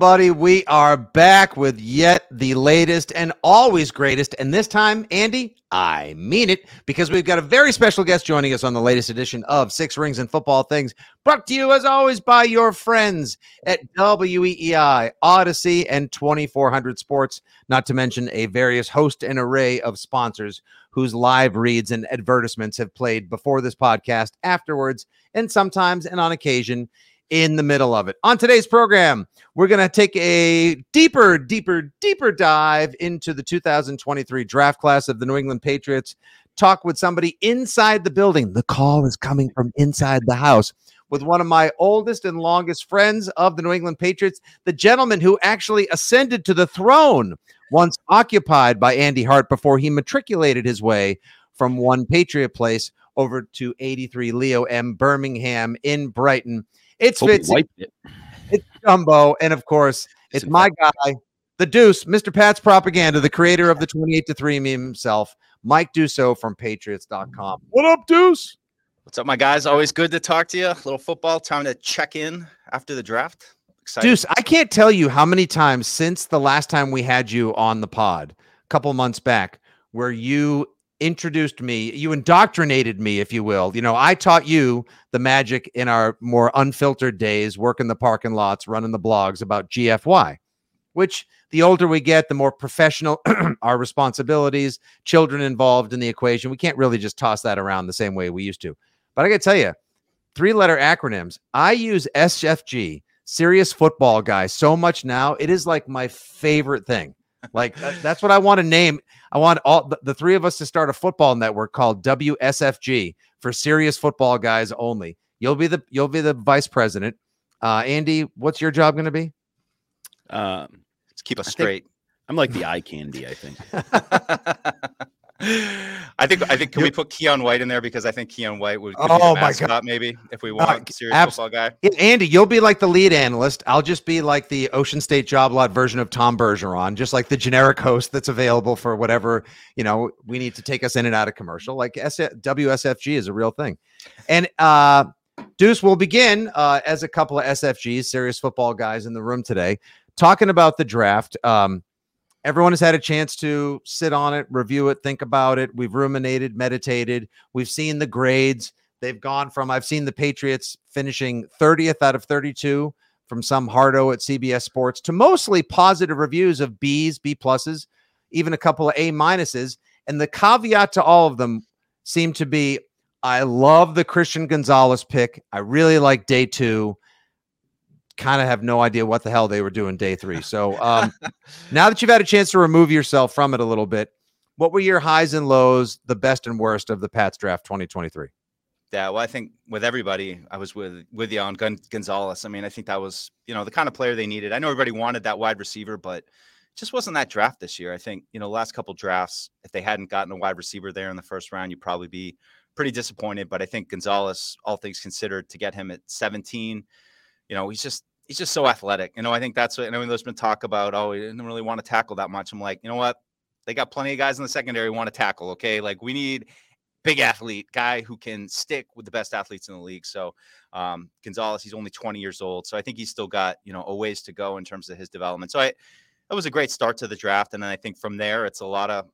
Buddy, we are back with yet the latest and always greatest. And this time, Andy, I mean it because we've got a very special guest joining us on the latest edition of Six Rings and Football Things, brought to you as always by your friends at WEEI, Odyssey, and 2400 Sports, not to mention a various host and array of sponsors whose live reads and advertisements have played before this podcast, afterwards, and sometimes and on occasion in the middle of it. On today's program, we're going to take a deeper, deeper, deeper dive into the 2023 draft class of the New England Patriots. Talk with somebody inside the building. The call is coming from inside the house with one of my oldest and longest friends of the New England Patriots, the gentleman who actually ascended to the throne once occupied by Andy Hart before he matriculated his way from one Patriot place over to 83 Leo M. Birmingham in Brighton. It's Hope he it. It's Jumbo, and of course, it's my guy, the Deuce, Mr. Pat's propaganda, the creator of the 28 to 3 meme himself, Mike Dussault from Patriots.com. What up, Deuce? What's up, my guys? Always good to talk to you. A little football. Time to check in after the draft. Excited. Deuce, I can't tell you how many times since the last time we had you on the pod, a couple months back, where you introduced me, you indoctrinated me, if you will. You know, I taught you the magic in our more unfiltered days, working the parking lots, running the blogs about GFY, which the older we get, the more professional our responsibilities, children involved in the equation. We can't really just toss that around the same way we used to. But I got to tell you, three letter acronyms. I use SFG, serious football guy, so much now. It is like my favorite thing. Like that's what I want to name. I want all the, the three of us to start a football network called WSFG for serious football guys only. You'll be the you'll be the vice president. Uh, Andy, what's your job going to be? Um, let's keep us think- straight. I'm like the eye candy, I think. I think I think can we put Keion White in there because I think Keion White would be Oh my God. maybe if we want Uh, a serious abs- football guy. Andy, you'll be like the lead analyst. I'll just be like the Ocean State job lot version of Tom Bergeron, just like the generic host that's available for whatever you know we need to take us in and out of commercial. Like S- WSFG is a real thing, and uh, Deuce will begin uh, as a couple of SFGs, serious football guys in the room today, talking about the draft. Um, everyone has had a chance to sit on it, review it, think about it. We've ruminated, meditated. We've seen the grades. They've gone from I've seen the Patriots finishing 30th out of 32 from some hardo at CBS Sports to mostly positive reviews of B's, B pluses, even a couple of A minuses. And the caveat to all of them seemed to be I love the Christian Gonzalez pick. I really like day two. Kind of have no idea what the hell they were doing day three. So um, now that you've had a chance to remove yourself from it a little bit, what were your highs and lows, the best and worst of the Pats draft 2023? Yeah, well, I think with everybody, I was with with you on Gon- Gonzalez. I mean, I think that was you know the kind of player they needed. I know everybody wanted that wide receiver, but just wasn't that draft this year. I think you know last couple drafts, if they hadn't gotten a wide receiver there in the first round, you'd probably be pretty disappointed. But I think Gonzalez, all things considered, to get him at 17, you know, he's just he's just so athletic. You know, I think that's what. I know there's been talk about. Oh, he didn't really want to tackle that much. I'm like, you know what? They got plenty of guys in the secondary who want to tackle. Okay, like we need big athlete guy who can stick with the best athletes in the league. So um, Gonzalez, he's only 20 years old, so I think he's still got you know a ways to go in terms of his development. So I that was a great start to the draft, and then I think from there it's a lot of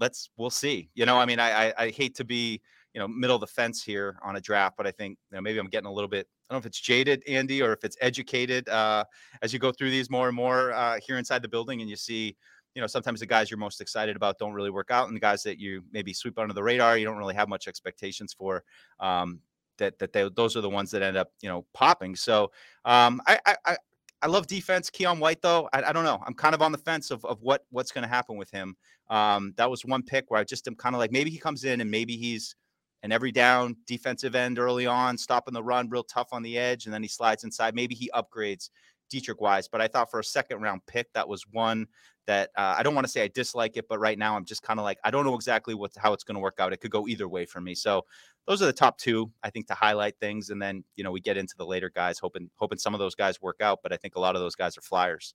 let's we'll see. You know, I mean, I, I, I hate to be you know middle of the fence here on a draft, but I think you know maybe I'm getting a little bit. I don't know if it's jaded, Andy, or if it's educated uh, as you go through these more and more uh, here inside the building, and you see. You know, sometimes the guys you're most excited about don't really work out, and the guys that you maybe sweep under the radar, you don't really have much expectations for. Um, that that they, those are the ones that end up you know popping. So um, I, I I love defense. Keion White, though, I, I, don't know. I'm kind of on the fence of, of what what's going to happen with him. Um, that was one pick where I just am kind of like maybe he comes in and maybe he's an every down defensive end early on, stopping the run, real tough on the edge, and then he slides inside. Maybe he upgrades Deatrich Wise. But I thought for a second round pick, that was one that uh, I don't want to say I dislike it, but right now I'm just kind of like I don't know exactly what how it's going to work out. It could go either way for me. So those are the top two, I think, to highlight things, and then you know we get into the later guys, hoping hoping some of those guys work out. But I think a lot of those guys are flyers.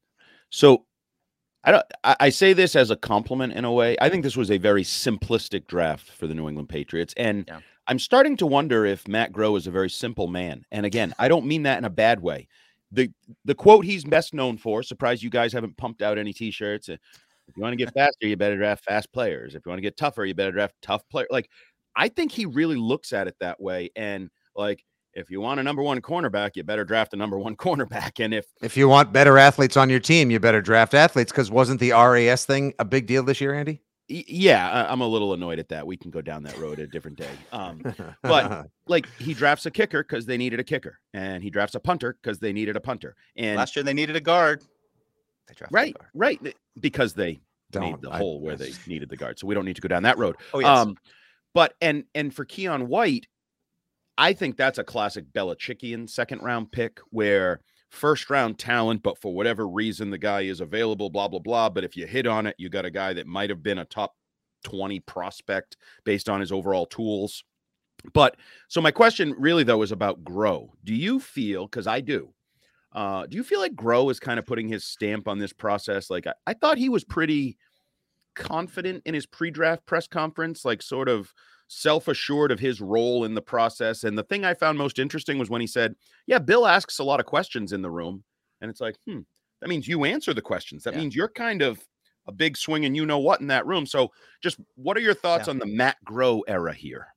So I don't. I say this as a compliment in a way. I think this was a very simplistic draft for the New England Patriots, and yeah. I'm starting to wonder if Matt Groh is a very simple man. And again, I don't mean that in a bad way. the The quote he's best known for. Surprised you guys haven't pumped out any T-shirts. If you want to get faster, you better draft fast players. If you want to get tougher, you better draft tough players. Like I think he really looks at it that way. And like, if you want a number one cornerback, you better draft a number one cornerback. And if if you want better athletes on your team, you better draft athletes. Because wasn't the RAS thing a big deal this year, Andy? Yeah, I'm a little annoyed at that. We can go down that road a different day. Um, but like he drafts a kicker because they needed a kicker, and he drafts a punter because they needed a punter. And last year they needed a guard. They drafted right, right, because they don't, made the I, hole where they needed the guard. So we don't need to go down that road. Oh yes. Um, but and and for Keion White, I think that's a classic Belichickian second round pick where first round talent, but for whatever reason the guy is available, blah blah blah. But if you hit on it, you got a guy that might have been a top 20 prospect based on his overall tools. But so my question really though is about Groh. Do you feel because I do, uh, do you feel like Groh is kind of putting his stamp on this process? Like I, I thought he was pretty confident in his pre-draft press conference, like sort of self-assured of his role in the process. And the thing I found most interesting was when he said, "Yeah, Bill asks a lot of questions in the room," and it's like, hmm, that means you answer the questions. That yeah. means you're kind of a big swing and you know what in that room. So, just what are your thoughts yeah. on the Matt Groh era here?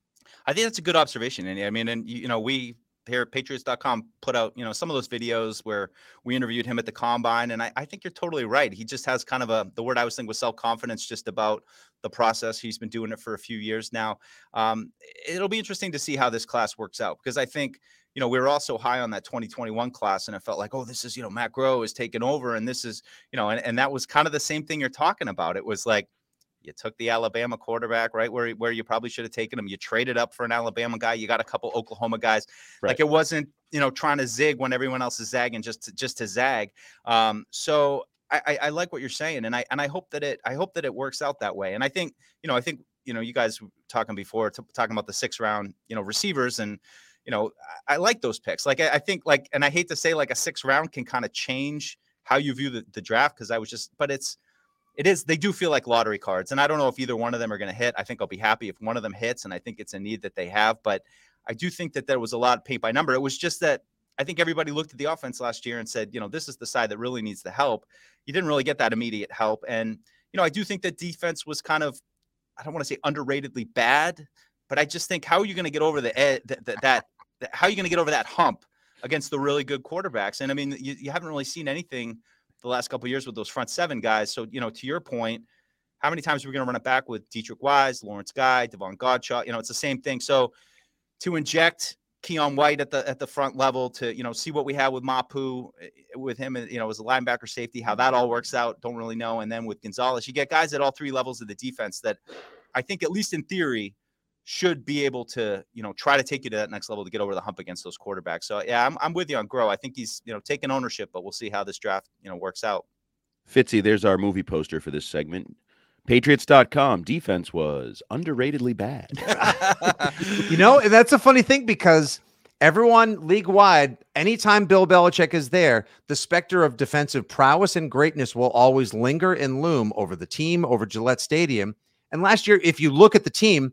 I think that's a good observation, and I mean, and you know, we here at patriots.com put out you know some of those videos where we interviewed him at the combine and I, I, think you're totally right he just has kind of a the word i was thinking was self-confidence just about the process he's been doing it for a few years now um, it'll be interesting to see how this class works out because i think you know we were also high on that 2021 class and it felt like oh this is you know matt groh is taking over and this is you know and, and that was kind of the same thing you're talking about it was like you took the Alabama quarterback right where where you probably should have taken him. You traded up for an Alabama guy. You got a couple Oklahoma guys. Right. Like it wasn't you know trying to zig when everyone else is zagging just to, just to zag. Um, so I, I, like what you're saying, and I and I hope that it I hope that it works out that way. And I think you know I think you know you guys talking before t- talking about the six round you know receivers and you know I, I like those picks. Like I, I, think like and I hate to say like a six round can kind of change how you view the, the draft because I was just but it's it is they do feel like lottery cards and i don't know if either one of them are going to hit i think i'll be happy if one of them hits and i think it's a need that they have but i do think that there was a lot of paint by number it was just that i think everybody looked at the offense last year and said you know this is the side that really needs the help you didn't really get that immediate help and you know i do think that defense was kind of i don't want to say underratedly bad but i just think how are you going to get over the ed, that, that, how are you going to get over that hump against the really good quarterbacks and i mean you, you haven't really seen anything the last couple years with those front seven guys. So, you know, to your point, how many times are we going to run it back with Deatrich Wise, Lawrence Guy, Davon Godchaux? You know, it's the same thing. So to inject Keion White at the at the front level to you know see what we have with Mapu eh, with him you know as a linebacker safety how that all works out don't really know and then with Gonzalez you get guys at all three levels of the defense that I think at least in theory should be able to, you know, try to take you to that next level to get over the hump against those quarterbacks. So yeah, I'm, I'm with you on Groh I think he's, you know, taking ownership, but we'll see how this draft, you know, works out. Fitzy, there's our movie poster for this segment. Patriots.com defense was underratedly bad. you know, and that's a funny thing because everyone league wide, anytime Bill Belichick is there, the specter of defensive prowess and greatness will always linger and loom over the team, over Gillette Stadium. And last year, if you look at the team,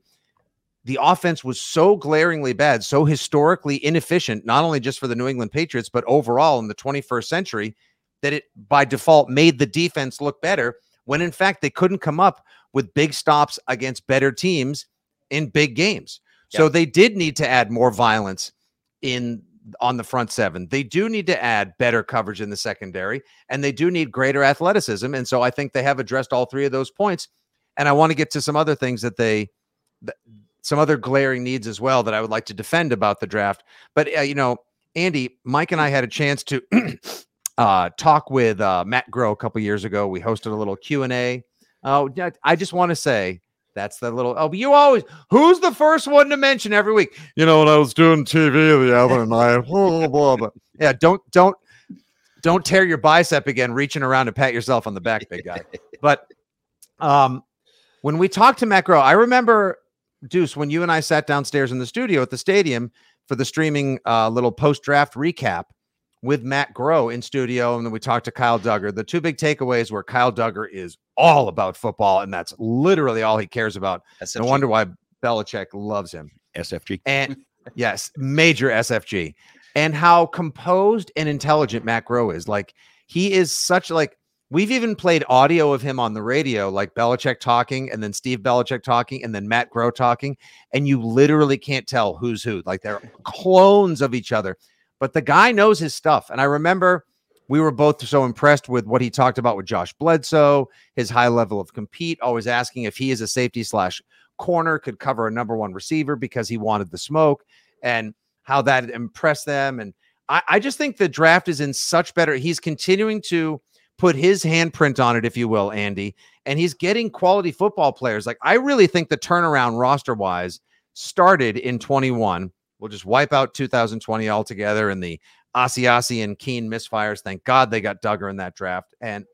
the offense was so glaringly bad, so historically inefficient, not only just for the New England Patriots, but overall in the 21st century, that it by default made the defense look better when in fact they couldn't come up with big stops against better teams in big games. So they did need to add more violence in on the front seven. They do need to add better coverage in the secondary, and they do need greater athleticism. And so I think they have addressed all three of those points. And I want to get to some other things that they, some other glaring needs as well that I would like to defend about the draft. But uh, you know, Andy, Mike, and I had a chance to uh, talk with uh, Matt Groh a couple years ago. We hosted a little Q and A. Oh, I just want to say that's the little. Oh, you always. Who's the first one to mention every week? You know, when I was doing TV the other night. Blah, blah, blah. Yeah, don't don't don't tear your bicep again, reaching around to pat yourself on the back, big guy. But um, when we talked to Matt Groh, I remember Deuce when you and I sat downstairs in the studio at the stadium for the streaming uh, little post draft recap with Matt Groh in studio, and then we talked to Kyle Dugger. The two big takeaways were Kyle Dugger is all about football, and that's literally all he cares about. SFG. No wonder why Belichick loves him. SFG. And yes, major SFG. And how composed and intelligent Matt Groh is. Like he is such like we've even played audio of him on the radio, like Belichick talking, and then Steve Belichick talking, and then Matt Groh talking, and you literally can't tell who's who. Like they're clones of each other but the guy knows his stuff. And I remember we were both so impressed with what he talked about with Josh Bledsoe, his high level of compete, always asking if he is a safety slash corner could cover a number one receiver because he wanted the smoke and how that impressed them. And I, I just think the draft is in such better. He's continuing to put his handprint on it, if you will, Andy, and he's getting quality football players. Like I really think the turnaround roster wise started in 21 We'll just wipe out 2020 altogether and the Asiasi and Keene misfires. Thank God they got Dugger in that draft and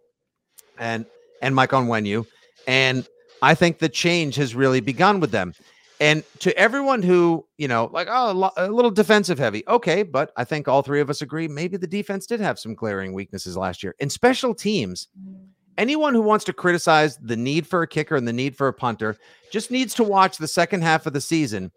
and and Mike Onwenu. And I think the change has really begun with them. And to everyone who, you know, like, oh, a little defensive heavy. Okay. But I think all three of us agree maybe the defense did have some glaring weaknesses last year. In special teams, anyone who wants to criticize the need for a kicker and the need for a punter just needs to watch the second half of the season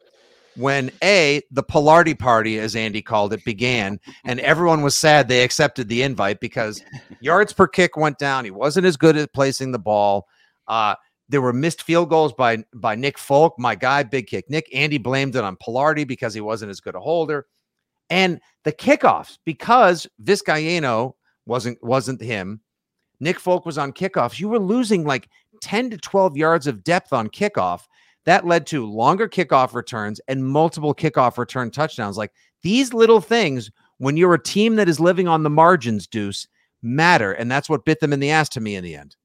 when a the Palardy party, as Andy called it, began, and everyone was sad they accepted the invite because yards per kick went down. He wasn't as good at placing the ball. Uh, there were missed field goals by by Nick Folk, my guy, big kick. Nick Andy blamed it on Palardy because he wasn't as good a holder, and the kickoffs because Vizcaino wasn't wasn't him. Nick Folk was on kickoffs. You were losing like ten to twelve yards of depth on kickoff that led to longer kickoff returns and multiple kickoff return touchdowns. Like these little things, when you're a team that is living on the margins, Deuce, matter. And that's what bit them in the ass to me in the end.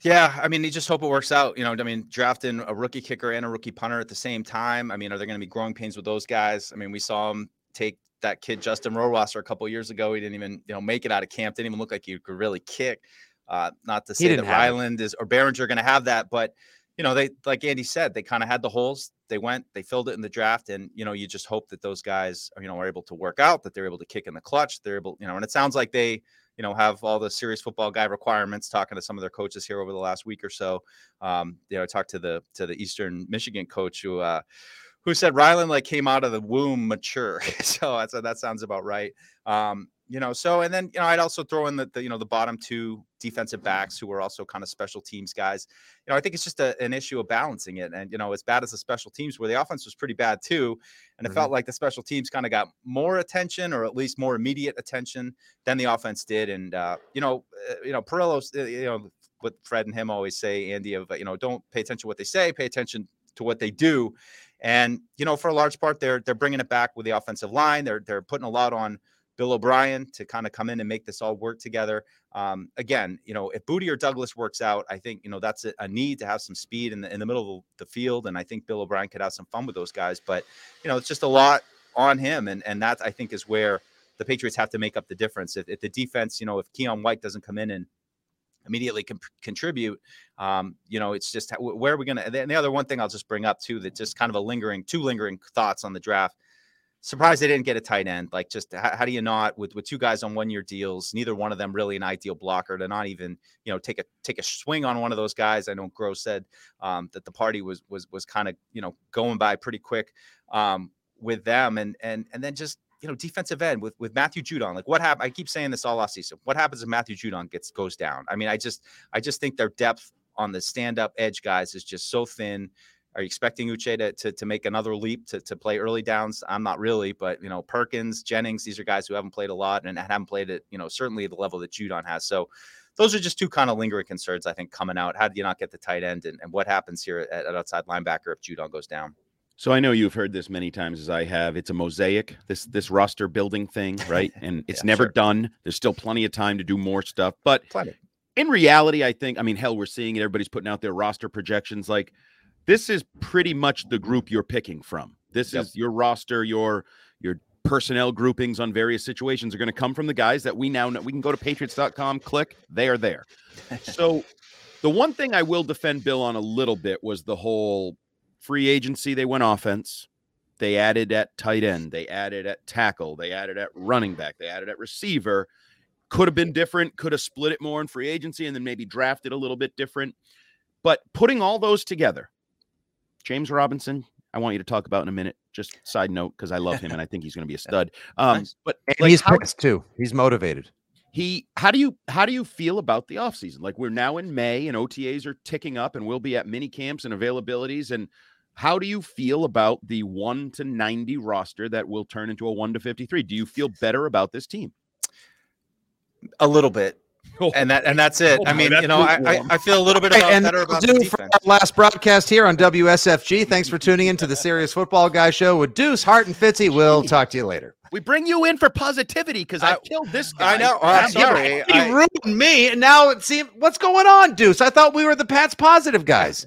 Yeah, I mean, you just hope it works out. You know, I mean, drafting a rookie kicker and a rookie punter at the same time. I mean, are there going to be growing pains with those guys? I mean, we saw him take that kid Justin Rohrwasser a couple years ago. He didn't even, you know, make it out of camp. Didn't even look like he could really kick. Uh, not to say that Ryland is or Baringer going to have that, but you know, they like Andy said, they kind of had the holes. They went, they filled it in the draft, and you know, you just hope that those guys, you know, are able to work out, that they're able to kick in the clutch, they're able, you know, and it sounds like they, you know, have all the serious football guy requirements. Talking to some of their coaches here over the last week or so, um, you know, I talked to the to the Eastern Michigan coach who. uh who said Ryland like came out of the womb mature. so I said that sounds about right. Um, you know, so and then you know, I'd also throw in the, the you know the bottom two defensive backs who are also kind of special teams guys. You know, I think it's just a, an issue of balancing it. And you know, as bad as the special teams where the offense was pretty bad too, and it mm-hmm. felt like the special teams kind of got more attention or at least more immediate attention than the offense did. And uh, you know, uh, you know, Perillo's uh, you know what Fred and him always say, Andy, of you know, don't pay attention to what they say, pay attention to what they do. And you know, for a large part, they're they're bringing it back with the offensive line. They're they're putting a lot on Bill O'Brien to kind of come in and make this all work together. Um, again, you know, if Boutte or Douglas works out, I think you know that's a, a, need to have some speed in the in the middle of the field, and I think Bill O'Brien could have some fun with those guys. But you know, it's just a lot on him, and and that I think is where the Patriots have to make up the difference. If, if the defense, you know, if Keion White doesn't come in and immediately contribute. Um, you know, it's just where are we going to? And the other one thing I'll just bring up too that just kind of a lingering, two lingering thoughts on the draft surprised they didn't get a tight end. Like, just how, how, do you not with with two guys on one year deals? Neither one of them really an ideal blocker to not even you know take a take a swing on one of those guys. I know Groh said um, that the party was was was kind of you know going by pretty quick um, with them, and and and then just you know defensive end with with Matthew Judon. Like, what happened? I keep saying this all off season. What happens if Matthew Judon gets goes down? I mean, I just I just think their depth on the stand up edge guys is just so thin. Are you expecting Uche to, to, to make another leap to, to play early downs? I'm not really, but you know, Perkins, Jennings, these are guys who haven't played a lot and haven't played at, you know, certainly the level that Judon has. So those are just two kind of lingering concerns, I think, coming out. How do you not get the tight end and, and what happens here at, at outside linebacker if Judon goes down? So I know you've heard this many times as I have. It's a mosaic, this this roster building thing, right? And it's yeah, never sure. done. There's still plenty of time to do more stuff. But plenty. in reality, I think, I mean, hell, we're seeing it. Everybody's putting out their roster projections. Like this is pretty much the group you're picking from. This yep. is your roster, your your personnel groupings on various situations are going to come from the guys that we now know. We can go to patriots.com, click, they are there. so the one thing I will defend Bill on a little bit was the whole free agency, they went offense. They added at tight end. They added at tackle. They added at running back. They added at receiver. Could have been different. Could have split it more in free agency and then maybe drafted a little bit different. But putting all those together, James Robinson, I want you to talk about in a minute. Just side note, because I love him and I think he's going to be a stud. Um, nice. But and like, he's how, pissed too. He's motivated. He, how do you how do you feel about the offseason? Like we're now in May and OTAs are ticking up, and we'll be at mini camps and availabilities. And how do you feel about the 1 to 90 roster that will turn into a 1 to 53? Do you feel better about this team? A little bit. Oh, and that and that's it. Oh, I mean, you know, I, I, feel a little bit about, and better about do for our last broadcast here on WSFG. Thanks for tuning in to the Serious Football Guy Show with Deuce, Hart, and Fitzy. We'll talk to you later. We bring you in for positivity because I, killed this guy. I know. Oh, I'm sorry. He I, ruined me, and now it seems what's going on, Deuce? I thought we were the Pats positive guys.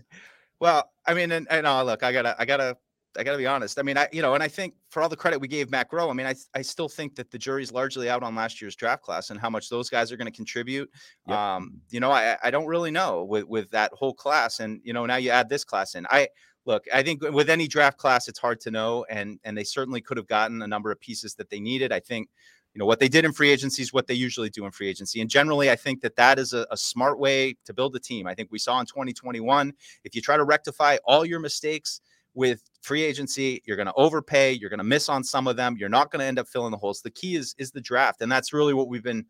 Well, I mean, and, and uh, look, I gotta, I gotta, I gotta be honest. I mean, I, you know, and I think for all the credit we gave Matt Groh, I mean, I, I still think that the jury's largely out on last year's draft class and how much those guys are going to contribute. Yep. Um, you know, I, I don't really know with, with that whole class, and you know, now you add this class in. I look, I think with any draft class, it's hard to know, and and they certainly could have gotten a number of pieces that they needed. I think you know what they did in free agency is what they usually do in free agency and generally i think that that is a, a, smart way to build a team i think we saw in 2021 if you try to rectify all your mistakes with free agency you're going to overpay you're going to miss on some of them you're not going to end up filling the holes. The key is is the draft and that's really what we've been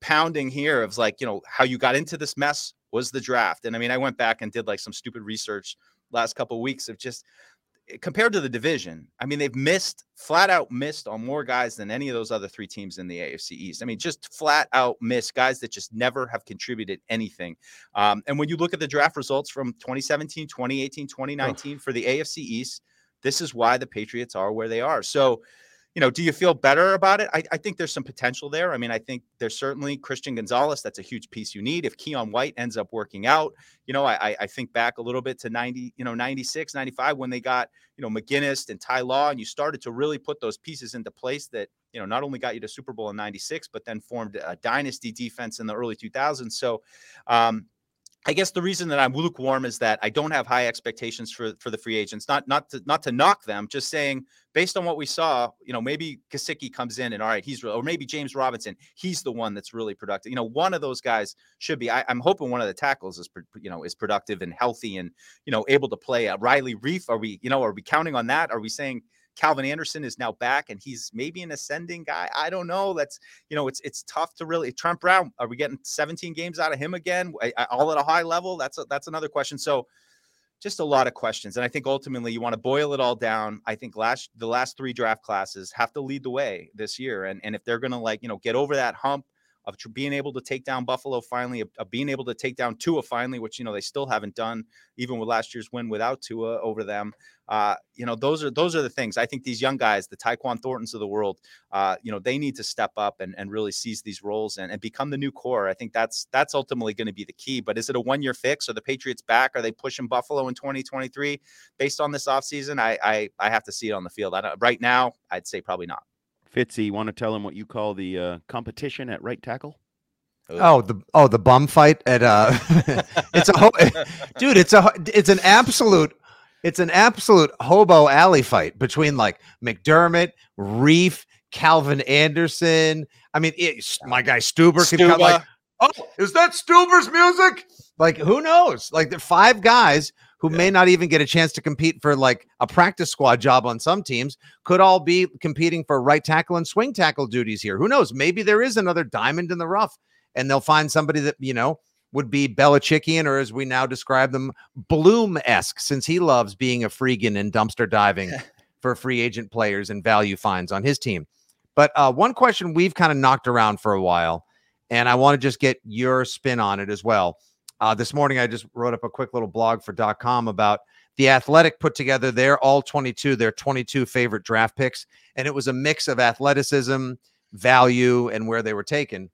pounding here of like you know how you got into this mess was the draft and i mean i went back and did like some stupid research last couple of weeks of just compared to the division, I mean, they've missed flat out missed on more guys than any of those other three teams in the AFC East. I mean, just flat out missed guys that just never have contributed anything. Um, and when you look at the draft results from 2017, 2018, 2019 oh. for the AFC East, this is why the Patriots are where they are. So, you know, do you feel better about it? I, I, think there's some potential there. I mean, I think there's certainly Christian Gonzalez. That's a huge piece you need. If Keion White ends up working out, you know, I, I think back a little bit to 90, you know, 96, 95 when they got, you know, McGinest and Ty Law, and you started to really put those pieces into place that, you know, not only got you to Super Bowl in 96, but then formed a dynasty defense in the early 2000s. So, um, I guess the reason that I'm lukewarm is that I don't have high expectations for for the free agents. Not not to not to knock them, just saying based on what we saw, you know, maybe Gesicki comes in and all right, he's or maybe James Robinson, he's the one that's really productive. You know, one of those guys should be. I, am hoping one of the tackles is you know is productive and healthy and you know able to play. Uh, Riley Reiff, are we you know are we counting on that? Are we saying? Calvin Anderson is now back and he's maybe an ascending guy. I don't know. That's you know, it's it's tough to really. Trent Brown, are we getting 17 games out of him again, all at a high level? That's a, that's another question. So just a lot of questions, and I think ultimately you want to boil it all down. I think last the last three draft classes have to lead the way this year, and and if they're to like you know get over that hump of being able to take down Buffalo finally, of, of, being able to take down Tua finally, which you know they still haven't done, even with last year's win without Tua over them. Uh, you know, those are those are the things. I think these young guys, the Tyquan Thorntons of the world, uh, you know, they need to step up and, and really seize these roles and, and become the new core. I think that's that's ultimately going to be the key. But is it a one year fix? Are the Patriots back? Are they pushing Buffalo in 2023 based on this offseason? I I I have to see it on the field. right now, I'd say probably not. Fitzy, want to tell him what you call the uh, competition at right tackle? Oh the oh the bum fight at uh it's a ho- dude it's a it's an absolute it's an absolute hobo alley fight between like McDermott, Reiff, Calvin Anderson. I mean, it, my guy Stueber could come like, oh, is that Stueber's music? Like, who knows? Like, the five guys who yeah. may not even get a chance to compete for like a practice squad job on some teams could all be competing for right tackle and swing tackle duties here. Who knows? Maybe there is another diamond in the rough and they'll find somebody that, you know, would be Belichickian, or as we now describe them, Bloom esque, since he loves being a freegan and dumpster diving for free agent players and value finds on his team. But uh, one question we've kind of knocked around for a while, and I want to just get your spin on it as well. Uh, this morning, I just wrote up a quick little blog for .com about the Athletic put together their all 22, their 22 favorite draft picks, and it was a mix of athleticism, value, and where they were taken.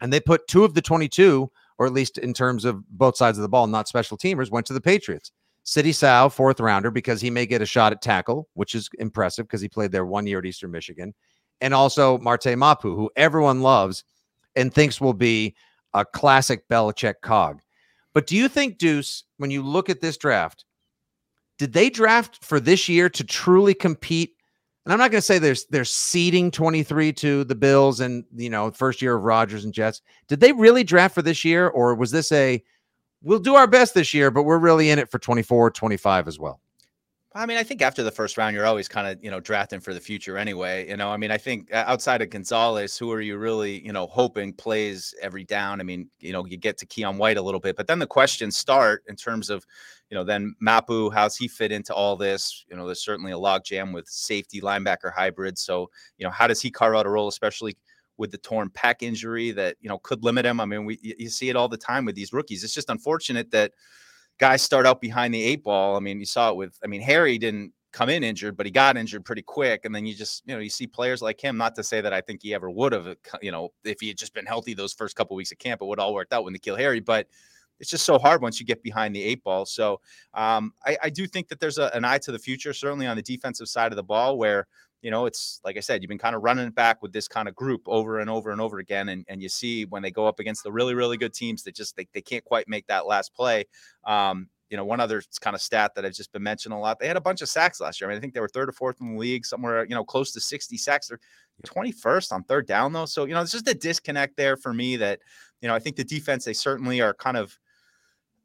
And they put two of the 22, or at least in terms of both sides of the ball, not special teamers, went to the Patriots. Sidy Sow, fourth rounder, because he may get a shot at tackle, which is impressive because he played there one year at Eastern Michigan. And also Marte Mapu, who everyone loves and thinks will be a classic Belichick cog. But do you think, Deuce, when you look at this draft, did they draft for this year to truly compete? And I'm not going to say there's they're seeding 23 to the Bills and you know first year of Rodgers and Jets. Did they really draft for this year, or was this a we'll do our best this year, but we're really in it for 24, 25 as well. I mean, I think after the first round, you're always kind of, you know, drafting for the future anyway. You know, I mean, I think uh, outside of Gonzalez, who are you really, you know, hoping plays every down? I mean, you know, you get to Keion White a little bit, but then the questions start in terms of, you know, then Mapu, how's he fit into all this? You know, there's certainly a logjam with safety linebacker hybrid. So, you know, how does he carve out a role, especially with the torn pec injury that you know could limit him. I mean, we you see it all the time with these rookies. It's just unfortunate that guys start out behind the eight ball. I mean, you saw it with. I mean, Harry didn't come in injured, but he got injured pretty quick. And then you just, you know, you see players like him. Not to say that I think he ever would have, uh, you know, if he had just been healthy those first couple weeks of camp, it would all worked out when they kill Harry. But it's just so hard once you get behind the eight ball. So um, I, I, do think that there's a, an eye to the future, certainly on the defensive side of the ball, where you know, it's like I said, you've been kind of running it back with this kind of group over and over and over again. And, and you see when they go up against the really, really good teams that just they, they can't quite make that last play. Um, you know, one other kind of stat that I've just been mentioning a lot. They had a bunch of sacks last year. I mean, I think they were third or fourth in the league, somewhere, you know, close to 60 sacks. They're 21st on third down, though. So, you know, it's just a disconnect there for me that, you know, I think the defense, they certainly are kind of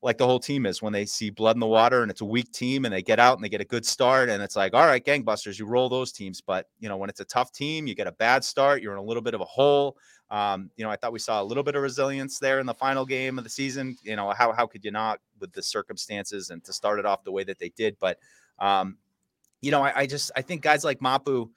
like the whole team is when they see blood in the water and it's a weak team and they get out and they get a good start and it's like all right gangbusters you roll those teams. But you know when it's a tough team you get a bad start you're in a little bit of a hole um, you know i thought we saw a little bit of resilience there in the final game of the season you know how, how could you not with the circumstances and to start it off the way that they did but um, you know I, I just i think guys like mapu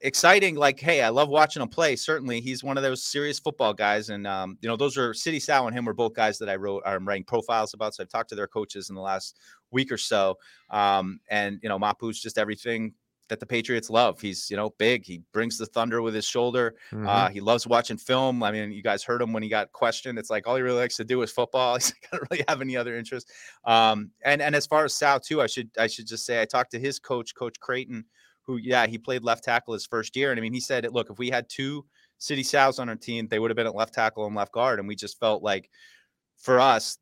exciting. Like, hey, I love watching him play. Certainly, he's one of those serious football guys. And um, you know, those are Sidy Sow and him were both guys that I wrote. I'm writing profiles about. So I've talked to their coaches in the last week or so. Um, and you know, Mapu's just everything that the Patriots love. He's you know big. He brings the thunder with his shoulder. Mm-hmm. Uh, he loves watching film. I mean, you guys heard him when he got questioned. It's like all he really likes to do is football. He's not really have any other interest. Um, and and as far as Sow too, I should I should just say I talked to his coach, Coach Creighton who, yeah, he played left tackle his first year. And I mean, he said, look, if we had two Sidy Sows on our team, they would have been at left tackle and left guard. And we just felt like for us,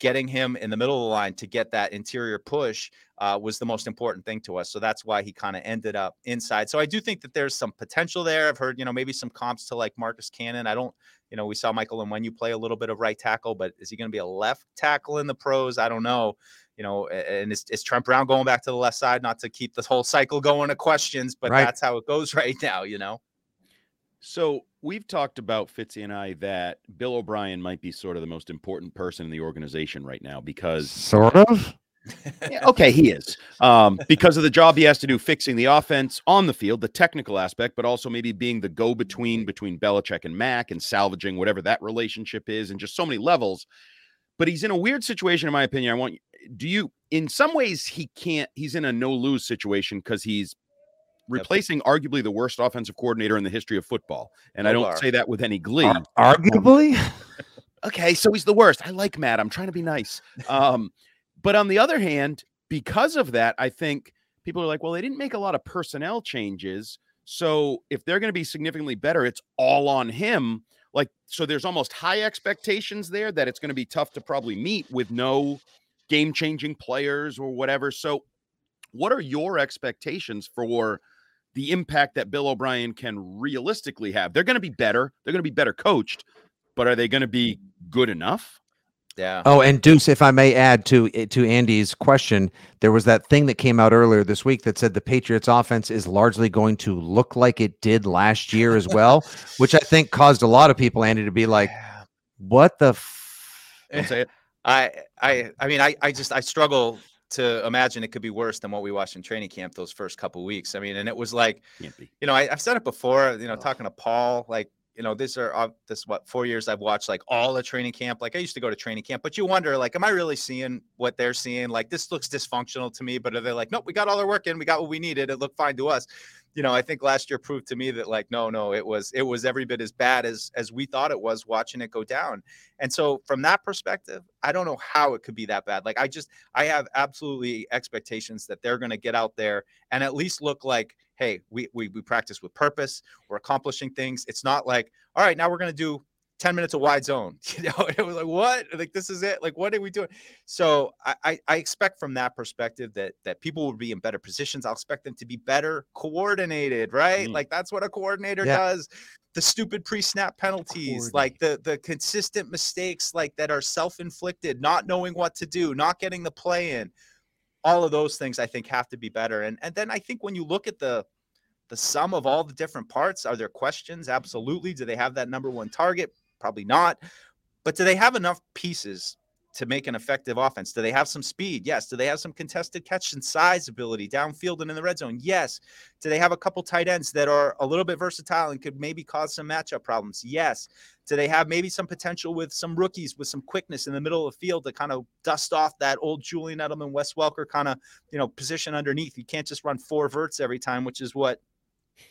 getting him in the middle of the line to get that interior push uh, was the most important thing to us. So that's why he kind of ended up inside. So I do think that there's some potential there. I've heard, you know, maybe some comps to like Marcus Cannon. I don't, you know, we saw Michael Onwenu play a little bit of right tackle, but is he going to be a left tackle in the pros? I don't know you know, and is, is Trent Brown going back to the left side? Not to keep this whole cycle going of questions, but right. that's how it goes right now, you know. So we've talked about Fitzy and I that Bill O'Brien might be sort of the most important person in the organization right now because sort of. yeah, okay, he is um, because of the job he has to do fixing the offense on the field, the technical aspect, but also maybe being the go-between between Belichick and Mac and salvaging whatever that relationship is, and just so many levels. But he's in a weird situation, in my opinion. I want do you in some ways he can't he's in a no lose situation because he's replacing arguably the worst offensive coordinator in the history of football and i don't say that with any glee. Ar- arguably? Okay so he's the worst. I like matt. I'm trying to be nice. Um but on the other hand because of that i think people are like well they didn't make a lot of personnel changes so if they're going to be significantly better it's all on him. Like so there's almost high expectations there that it's going to be tough to probably meet with no game changing players or whatever. So, what are your expectations for the impact that Bill O'Brien can realistically have? They're going to be better, they're going to be better coached, but are they going to be good enough? Yeah. Oh, and Deuce, if I may add to eh, to Andy's question, there was that thing that came out earlier this week that said the Patriots offense is largely going to look like it did last year as well, which I think caused a lot of people, Andy, to be like, "What the Don't say it. I I I mean I I just I struggle to imagine it could be worse than what we watched in training camp those first couple weeks. I mean, and it was like, you know, I, have said it before. You know, oh. talking to Paul, like, you know, these are uh, this what four years I've watched like all the training camp. Like I used to go to training camp, but you wonder, like, am I really seeing what they're seeing? Like this looks dysfunctional to me, but are they like, nope, we got all our work in, we got what we needed, it looked fine to us you know, I think last year proved to me that like, no, no, it was it was every bit as bad as as we thought it was watching it go down. And so from that perspective, I don't know how it could be that bad. Like I just I have absolutely expectations that they're going to get out there and at least look like, hey, we we we practice with purpose, we're accomplishing things. It's not like, all right, now we're going to do 10 minutes of wide zone. You know, it was like, what? Like, this is it. Like, what are we doing? So I, I expect from that perspective that that people will be in better positions. I'll expect them to be better coordinated, right? Mm. Like that's what a coordinator yeah. does. The stupid pre-snap penalties, like the the consistent mistakes, like that are self-inflicted, not knowing what to do, not getting the play in. All of those things I think have to be better. And and then I think when you look at the the sum of all the different parts, are there questions? Absolutely. Do they have that number one target? Probably not. But do they have enough pieces to make an effective offense? Do they have some speed? Yes. Do they have some contested catch and size ability downfield and in the red zone? Yes. Do they have a couple tight ends that are a little bit versatile and could maybe cause some matchup problems? Yes. Do they have maybe some potential with some rookies with some quickness in the middle of the field to kind of dust off that old Julian Edelman, Wes Welker kind of, you know, position underneath? You can't just run four verts every time, which is what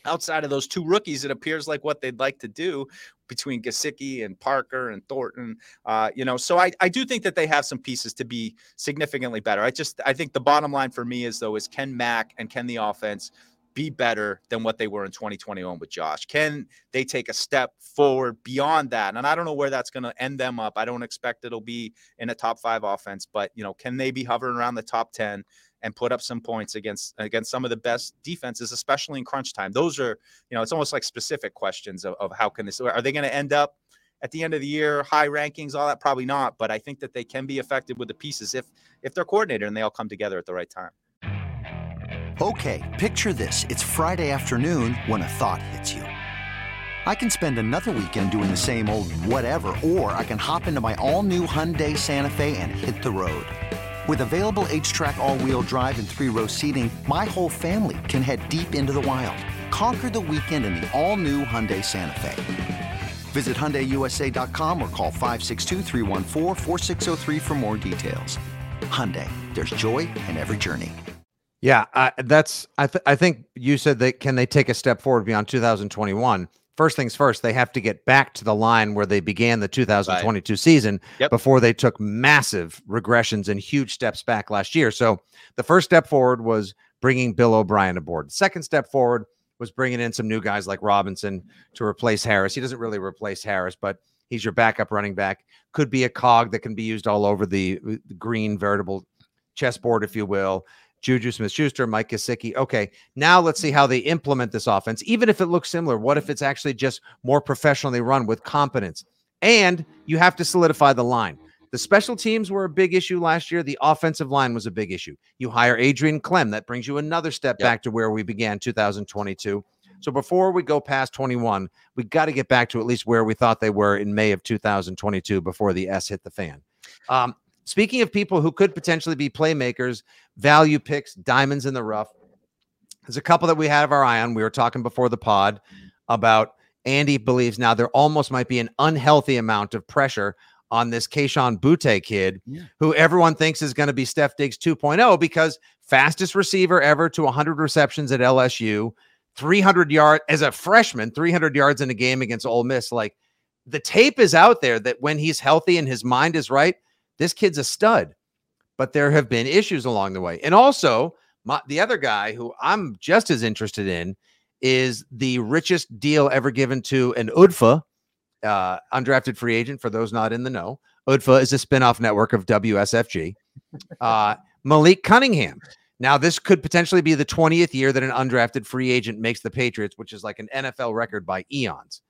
outside of those two rookies, it appears like what they'd like to do between Gesicki and Parker and Thornton. Uh, you know, so I, I do think that they have some pieces to be significantly better. I just I think the bottom line for me is though is can Mac and can the offense be better than what they were in 2021 with Josh? Can they take a step forward beyond that? And I don't know where that's going to end them up. I don't expect it'll be in a top five offense, but you know, can they be hovering around the top 10? And put up some points against against some of the best defenses, especially in crunch time. Those are, you know, it's almost like specific questions of, of how can this are they going to end up at the end of the year, high rankings, all that probably not. But I think that they can be effective with the pieces if if they're coordinated and they all come together at the right time. Okay, picture this: it's Friday afternoon when a thought hits you. I can spend another weekend doing the same old whatever, or I can hop into my all-new Hyundai Santa Fe and hit the road. With available HTRAC all-wheel drive and three-row seating, my whole family can head deep into the wild. Conquer the weekend in the all-new Hyundai Santa Fe. Visit HyundaiUSA.com or call 562 for more details. Hyundai, there's joy in every journey. Yeah, that's. I, th- I think you said that. Can they take a step forward beyond 2021? First things first, they have to get back to the line where they began the 2022 right. season yep. before they took massive regressions and huge steps back last year. So the first step forward was bringing Bill O'Brien aboard. The second step forward was bringing in some new guys like Robinson to replace Harris. He doesn't really replace Harris, but he's your backup running back. Could be a cog that can be used all over the, uh, the green veritable chessboard, if you will. Juju Smith Schuster, Mike Gesicki. Okay, now let's see how they implement this offense. Even if it looks similar, what if it's actually just more professionally run with competence? And you have to solidify the line. The special teams were a big issue last year. The offensive line was a big issue. You hire Adrian Klemm. That brings you another step yep. back to where we began 2022. So before we go past 21, we got to get back to at least where we thought they were in May of 2022 before the S hit the fan. Um, Speaking of people who could potentially be playmakers, value picks, diamonds in the rough. There's a couple that we have our eye on. We were talking before the pod about Andy believes now there almost might be an unhealthy amount of pressure on this Kayshon Boutte kid, yeah. who everyone thinks is going to be Steph Diggs 2.0 because fastest receiver ever to 100 receptions at LSU, 300 yard as a freshman, 300 yards in a game against Ole Miss. Like the tape is out there that when he's healthy and his mind is right, this kid's a stud, but there have been issues along the way. And also, my, the other guy who I'm just as interested in is the richest deal ever given to an UDFA, uh, undrafted free agent. For those not in the know, UDFA is a spinoff network of WSFG. Uh, Malik Cunningham. Now, this could potentially be the 20th year that an undrafted free agent makes the Patriots, which is like an NFL record by eons.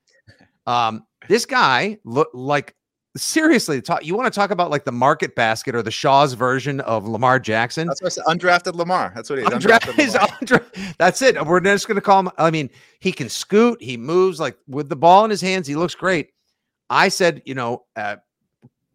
Um, this guy look like seriously talk you want to talk about like the market basket or the shaw's version of lamar jackson that's what I said, undrafted lamar that's what he is undra- that's it we're just going to call him i mean he can scoot he moves like with the ball in his hands he looks great i said you know uh,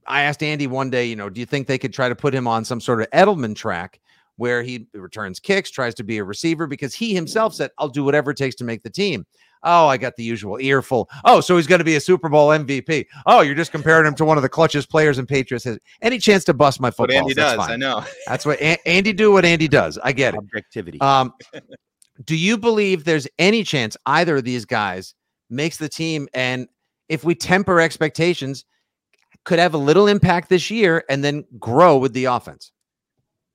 I asked Andy one day, you know, do you think they could try to put him on some sort of Edelman track where he returns kicks, tries to be a receiver? Because he himself said, I'll do whatever it takes to make the team. Oh, I got the usual earful. Oh, so he's going to be a Super Bowl MVP. Oh, you're just comparing him to one of the clutchest players in Patriots. Has any chance to bust my football? But Andy does. Fine. I know. That's what a- Andy do. What Andy does. I get it. Objectivity. Um, do you believe there's any chance either of these guys makes the team? And if we temper expectations, could have a little impact this year and then grow with the offense.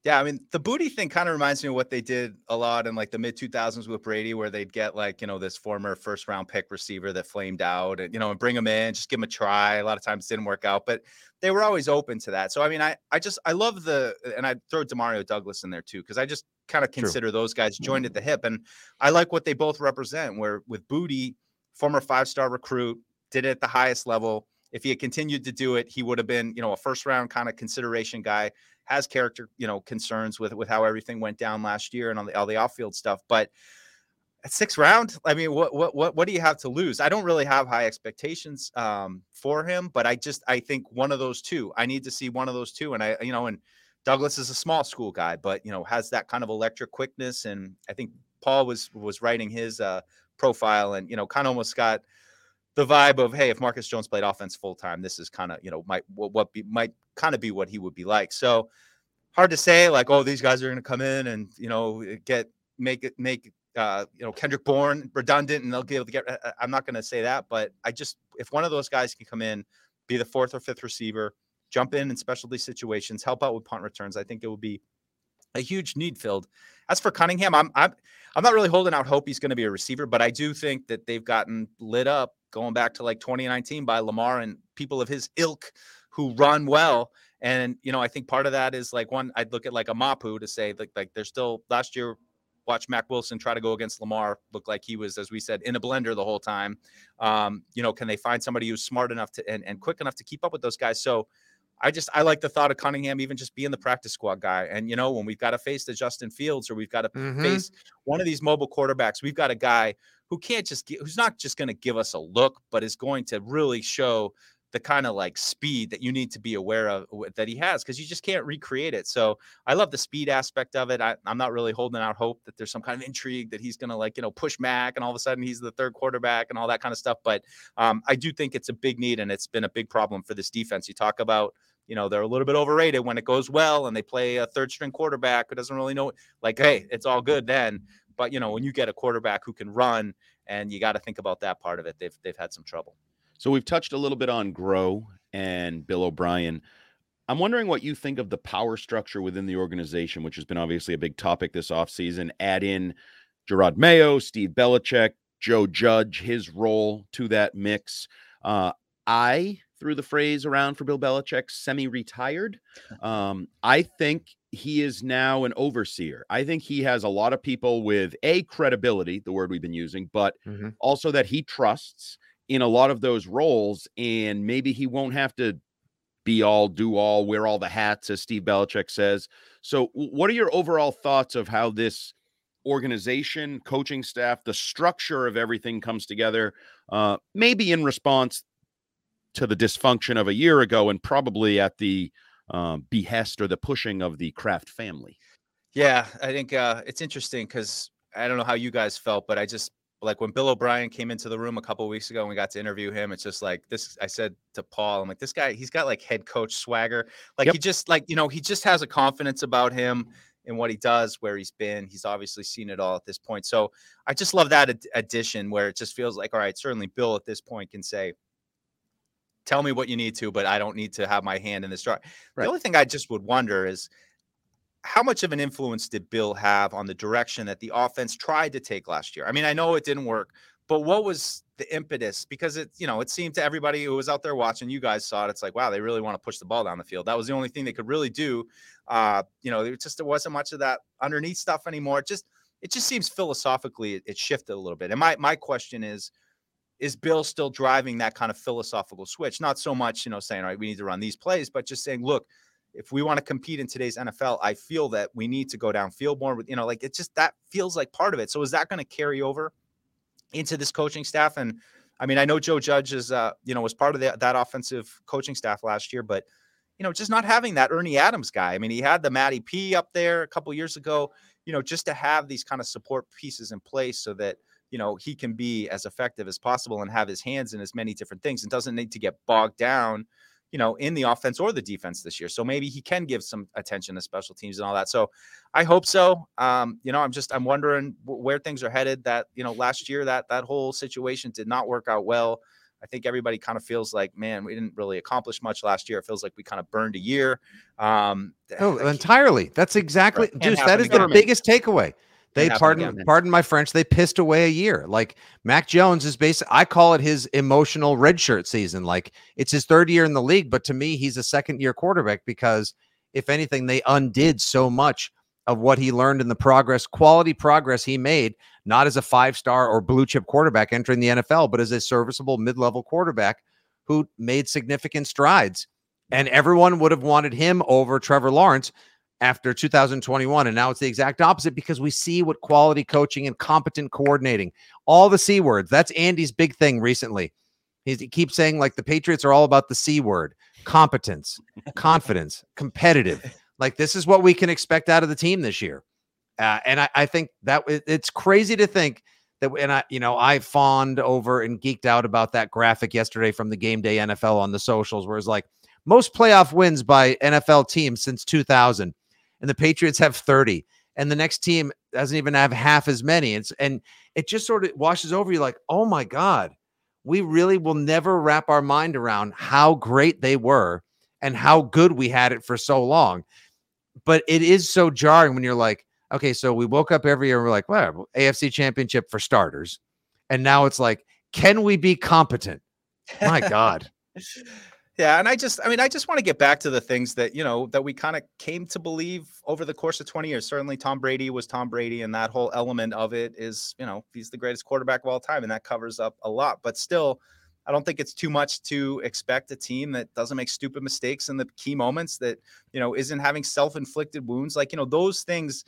Yeah, I mean, the Boutte thing kind of reminds me of what they did a lot in like the mid 2000s with Brady, where they'd get like, you know, this former first round pick receiver that flamed out and, you know, and bring him in, just give him a try. A lot of times didn't work out, but they were always open to that. So, I mean, I, I just, I love the, and I throw Demario Douglas in there too, because I just kind of consider True. those guys joined at the mm-hmm. hip. And I like what they both represent, where with Boutte, former five star recruit, did it at the highest level. If he had continued to do it, he would have been, you know, a first round kind of consideration guy has character, you know, concerns with with how everything went down last year and all the all the off field stuff. But at sixth round, I mean, what what what what do you have to lose? I don't really have high expectations um, for him, but I just I think one of those two. I need to see one of those two, and I you know, and Douglas is a small school guy, but you know has that kind of electric quickness, and I think Paul was was writing his uh, profile, and you know, kind of almost got the vibe of hey, if Marcus Jones played offense full time, this is kind of you know might what, what be might kind of be what he would be like. So hard to say like oh these guys are going to come in and you know get make it make uh, you know Kendrick Bourne redundant and they'll be able to get. Uh, I'm not going to say that, but I just if one of those guys can come in, be the fourth or fifth receiver, jump in in specialty situations, help out with punt returns, I think it would be a huge need filled. As for Cunningham, I'm I'm I'm not really holding out hope he's going to be a receiver, but I do think that they've gotten lit up going back to like 2019 by Lamar and people of his ilk who run well. And you know, I think part of that is like one. I'd look at like a Mapu to say like like they're still last year. Watch Mack Wilson try to go against Lamar. Look like he was, as we said, in a blender the whole time. Um, you know, can they find somebody who's smart enough to and, and quick enough to keep up with those guys? So I just I like the thought of Cunningham even just being the practice squad guy. And you know, when we've got to face the Justin Fields or we've got to mm-hmm. face one of these mobile quarterbacks, we've got a guy who can't just get, who's not just going to give us a look, but is going to really show the kind of like speed that you need to be aware of that he has because you just can't recreate it. So I love the speed aspect of it. I, am not really holding out hope that there's some kind of intrigue that he's going to like, you know, push Mac and all of a sudden he's the third quarterback and all that kind of stuff. But um, I do think it's a big need and it's been a big problem for this defense. You talk about, you know, they're a little bit overrated when it goes well and they play a third string quarterback who doesn't really know, like, hey, it's all good then. But you know, when you get a quarterback who can run, and you got to think about that part of it. They've they've had some trouble. So we've touched a little bit on Groh and Bill O'Brien. I'm wondering what you think of the power structure within the organization, which has been obviously a big topic this offseason. Add in Jerod Mayo, Steve Belichick, Joe Judge, his role to that mix. Uh, I threw the phrase around for Bill Belichick, semi-retired. Um, I think he is now an overseer. I think he has a lot of people with a credibility, the word we've been using, but mm-hmm. also that he trusts in a lot of those roles. And maybe he won't have to be all, do all, wear all the hats, as Steve Belichick says. So, what are your overall thoughts of how this organization, coaching staff, the structure of everything comes together? Uh, maybe in response to the dysfunction of a year ago, and probably at the um, behest or the pushing of the Kraft family. Yeah, I think uh, it's interesting because I don't know how you guys felt, but I just like when Bill O'Brien came into the room a couple weeks ago and we got to interview him. It's just like this. I said to Paul, I'm like, this guy, he's got like head coach swagger. Like yep. he just like you know he just has a confidence about him and what he does, where he's been. He's obviously seen it all at this point. So I just love that ad- addition where it just feels like, all right, certainly Bill at this point can say, tell me what you need to, but I don't need to have my hand in this jar. Right. The only thing I just would wonder is how much of an influence did Bill have on the direction that the offense tried to take last year? I mean, I know it didn't work, but what was the impetus? Because it, you know, it seemed to everybody who was out there watching, you guys saw it. It's like, wow, they really want to push the ball down the field. That was the only thing they could really do. Uh, you know, it just there wasn't much of that underneath stuff anymore. It just it just seems philosophically it, it shifted a little bit. And my my question is, is Bill still driving that kind of philosophical switch? Not so much, you know, saying, all right, we need to run these plays, but just saying, look, if we want to compete in today's NFL, I feel that we need to go downfield more you know, like it just that feels like part of it. So is that going to carry over into this coaching staff? And I mean, I know Joe Judge is, uh, you know, was part of the, that offensive coaching staff last year, but you know, just not having that Ernie Adams guy. I mean, he had the Matty P up there a couple years ago, you know, just to have these kind of support pieces in place so that, you know, he can be as effective as possible and have his hands in as many different things and doesn't need to get bogged down, you know, in the offense or the defense this year. So maybe he can give some attention to special teams and all that. So I hope so. Um, you know, I'm just I'm wondering where things are headed. That you know, last year that that whole situation did not work out well. I think everybody kind of feels like, man, we didn't really accomplish much last year. It feels like we kind of burned a year. Um, oh, entirely. That's exactly, right. just that is the biggest takeaway. They pardon again. pardon my French. They pissed away a year. Like Mac Jones is basically. I call it his emotional redshirt season. Like it's his third year in the league, but to me, he's a second year quarterback because if anything, they undid so much of what he learned in the progress, quality progress he made, not as a five star or blue chip quarterback entering the NFL, but as a serviceable mid level quarterback who made significant strides. And everyone would have wanted him over Trevor Lawrence after 2021. And now it's the exact opposite because we see what quality coaching and competent coordinating, all the C words. That's Andy's big thing recently. He's, he keeps saying, like, the Patriots are all about the C word competence, confidence, competitive. Like this is what we can expect out of the team this year. Uh, and I, I think that it's crazy to think that, and I, you know, I fawned over and geeked out about that graphic yesterday from the game day NFL on the socials, where it's like most playoff wins by NFL teams since 2000, and the Patriots have 30, and the next team doesn't even have half as many. And it just sort of washes over you, like, oh my god, we really will never wrap our mind around how great they were and how good we had it for so long but it is so jarring when you're like, okay, so we woke up every year and we're like, well, AFC championship for starters. And now it's like, can we be competent? My God. yeah. And I just, I mean, I just want to get back to the things that, you know, that we kind of came to believe over the course of 20 years. Certainly Tom Brady was Tom Brady, and that whole element of it is, you know, he's the greatest quarterback of all time, and that covers up a lot. But still, I don't think it's too much to expect a team that doesn't make stupid mistakes in the key moments, that, you know, isn't having self inflicted wounds. Like, you know, those things,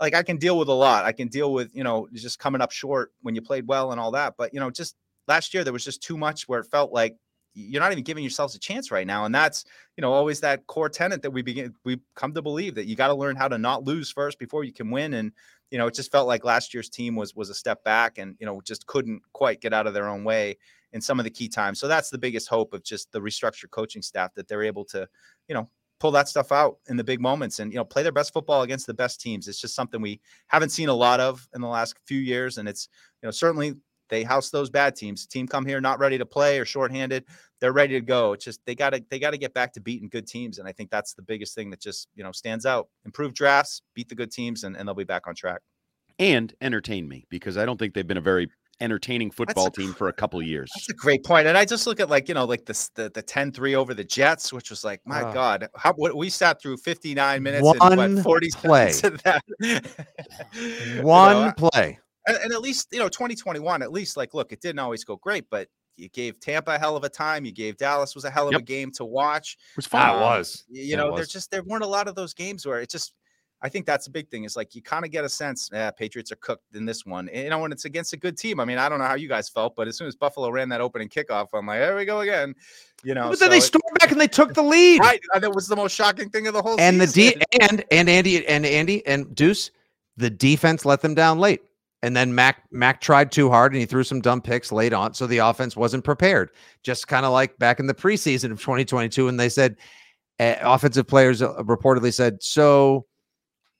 like I can deal with a lot. I can deal with, you know, just coming up short when you played well and all that. But, you know, just last year, there was just too much where it felt like you're not even giving yourselves a chance right now. And that's, you know, always that core tenet that we begin, we come to believe that you got to learn how to not lose first before you can win. And, you know, it just felt like last year's team was was a step back and, you know, just couldn't quite get out of their own way in some of the key times. So that's the biggest hope of just the restructured coaching staff that they're able to, you know, pull that stuff out in the big moments and you know play their best football against the best teams. It's just something we haven't seen a lot of in the last few years, and it's you know certainly they house those bad teams. Team come here not ready to play or shorthanded, they're ready to go. It's just they got to they got to get back to beating good teams, and I think that's the biggest thing that just you know stands out. Improve drafts, beat the good teams, and, and they'll be back on track. And entertain me because I don't think they've been a very entertaining football a, team for a couple years. That's a great point. And I just look at like, you know, like this the the 10-3 over the Jets, which was like, my uh, God, how what we sat through 59 minutes one and what, 40 play. one know, play. And, and, at least, you know, 2021, at least like, look, it didn't always go great, but you gave Tampa a hell of a time. You gave Dallas was a hell of yep. a game to watch. It was fun. Um, it was. You, you know, there's just there weren't a lot of those games where it just I think that's a big thing. Is like you kind of get a sense, yeah, Patriots are cooked in this one. And, you know, when it's against a good team. I mean, I don't know how you guys felt, but as soon as Buffalo ran that opening kickoff, I'm like, there we go again. You know, but then they stormed back and they took the lead. Right, and it was the most shocking thing of the whole. And season. the D and and Andy and Andy and Deuce, the defense let them down late. And then Mac Mac tried too hard and he threw some dumb picks late on, so the offense wasn't prepared. Just kind of like back in the preseason of 2022, and they said uh, offensive players uh, reportedly said so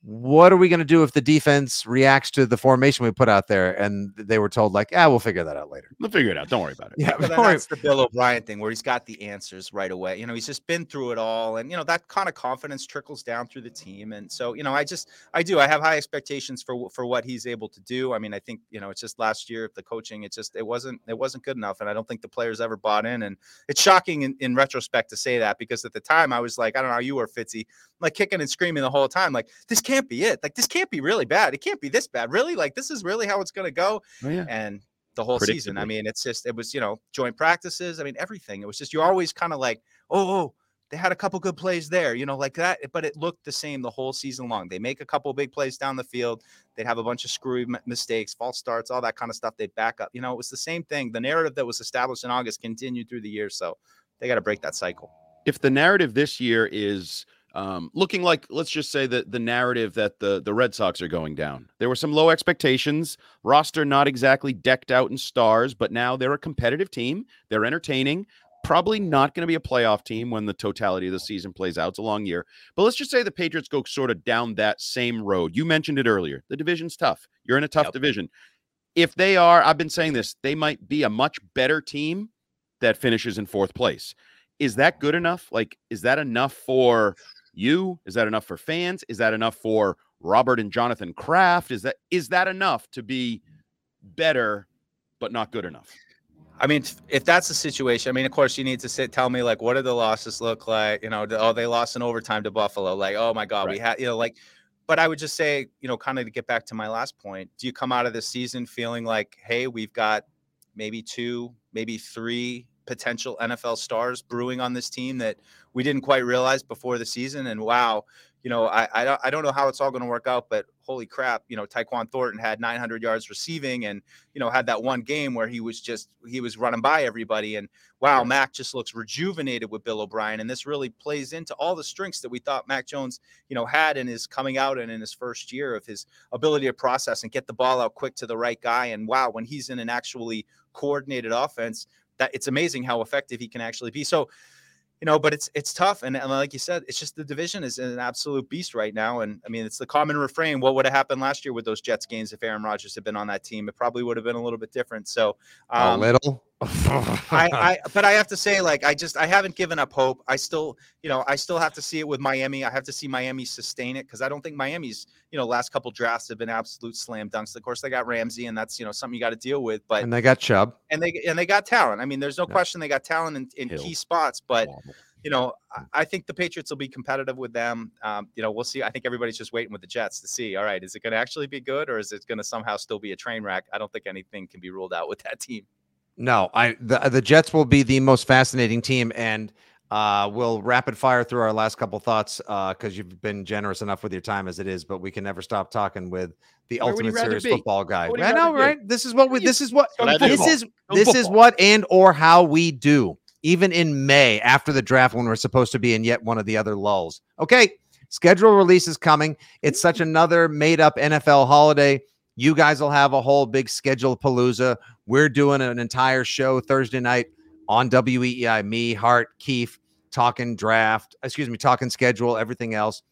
what are we going to do if the defense reacts to the formation we put out there? And they were told, like, yeah, we'll figure that out later. We'll figure it out. Don't worry about it. Yeah, but that's the Bill O'Brien thing where he's got the answers right away. You know, he's just been through it all. And, you know, that kind of confidence trickles down through the team. And so, you know, I just, I do, I have high expectations for, for what he's able to do. I mean, I think, you know, it's just last year, the coaching, it just, it wasn't, it wasn't good enough. And I don't think the players ever bought in. And it's shocking in, in retrospect to say that because at the time I was like, I don't know how you were, Fitzy, like kicking and screaming the whole time. Like, this can't be it. Like, this can't be really bad. It can't be this bad. Really? Like, this is really how it's going to go. Oh, yeah. And the whole season. I mean, it's just, it was, you know, joint practices. I mean, everything. It was just, you're always kind of like, oh, oh, they had a couple good plays there, you know, like that. But it looked the same the whole season long. They make a couple big plays down the field. They'd have a bunch of screwy mistakes, false starts, all that kind of stuff. They'd back up. You know, it was the same thing. The narrative that was established in August continued through the year. So they got to break that cycle. if the narrative this year is um, looking like let's just say that the narrative that the the Red Sox are going down. There were some low expectations, roster not exactly decked out in stars, but now they're a competitive team. They're entertaining. Probably not going to be a playoff team when the totality of the season plays out. It's a long year. But let's just say the Patriots go sort of down that same road. You mentioned it earlier. The division's tough. You're in a tough yep. division. If they are, I've been saying this, they might be a much better team that finishes in fourth place. Is that good enough? Like, is that enough for you? Is that enough for fans? Is that enough for Robert and Jonathan Kraft? Is that is that enough to be better but not good enough? I mean, if that's the situation, I mean, of course, you need to sit, tell me like, what do the losses look like? You know, oh, they lost in overtime to Buffalo. Like, oh my God, right. we had, you know, like, but I would just say, you know, kind of to get back to my last point, do you come out of the season feeling like, hey, we've got maybe two, maybe three potential NFL stars brewing on this team that we didn't quite realize before the season. And wow, you know, I I don't, I don't know how it's all going to work out, but holy crap, you know, Tyquan Thornton had 900 yards receiving, and you know had that one game where he was just he was running by everybody, and wow, Mac just looks rejuvenated with Bill O'Brien, and this really plays into all the strengths that we thought Mac Jones, you know, had in his coming out and in his first year of his ability to process and get the ball out quick to the right guy, and wow, when he's in an actually coordinated offense, that it's amazing how effective he can actually be. So, you know, but it's it's tough, and, and like you said, it's just the division is an absolute beast right now. And I mean, it's the common refrain: what would have happened last year with those Jets games if Aaron Rodgers had been on that team? It probably would have been a little bit different. So, um, a little. I, I, but I have to say, like, I just I haven't given up hope. I still, you know, I still have to see it with Miami. I have to see Miami sustain it because I don't think Miami's, you know, last couple drafts have been absolute slam dunks. Of course, they got Ramsey, and that's you know something you got to deal with. But and they got Chubb, and they and they got talent. I mean, there's no yeah. question they got talent in, in key spots, but. You know, I think the Patriots will be competitive with them. Um, you know, we'll see. I think everybody's just waiting with the Jets to see. All right, is it going to actually be good, or is it going to somehow still be a train wreck? I don't think anything can be ruled out with that team. No, I the the Jets will be the most fascinating team, and uh, we'll rapid fire through our last couple thoughts Uh, because uh, you've been generous enough with your time as it is, but we can never stop talking with the Where ultimate serious be? football guy. I know, right? This is what we. This is what. This is this is what and or how we do. Even in May, after the draft, when we're supposed to be in yet one of the other lulls. Okay, schedule release is coming. It's such another made up NFL holiday. You guys will have a whole big schedule palooza. We're doing an entire show Thursday night on WEEI. Me, Hart, Keefe, talking draft, excuse me, talking schedule, everything else.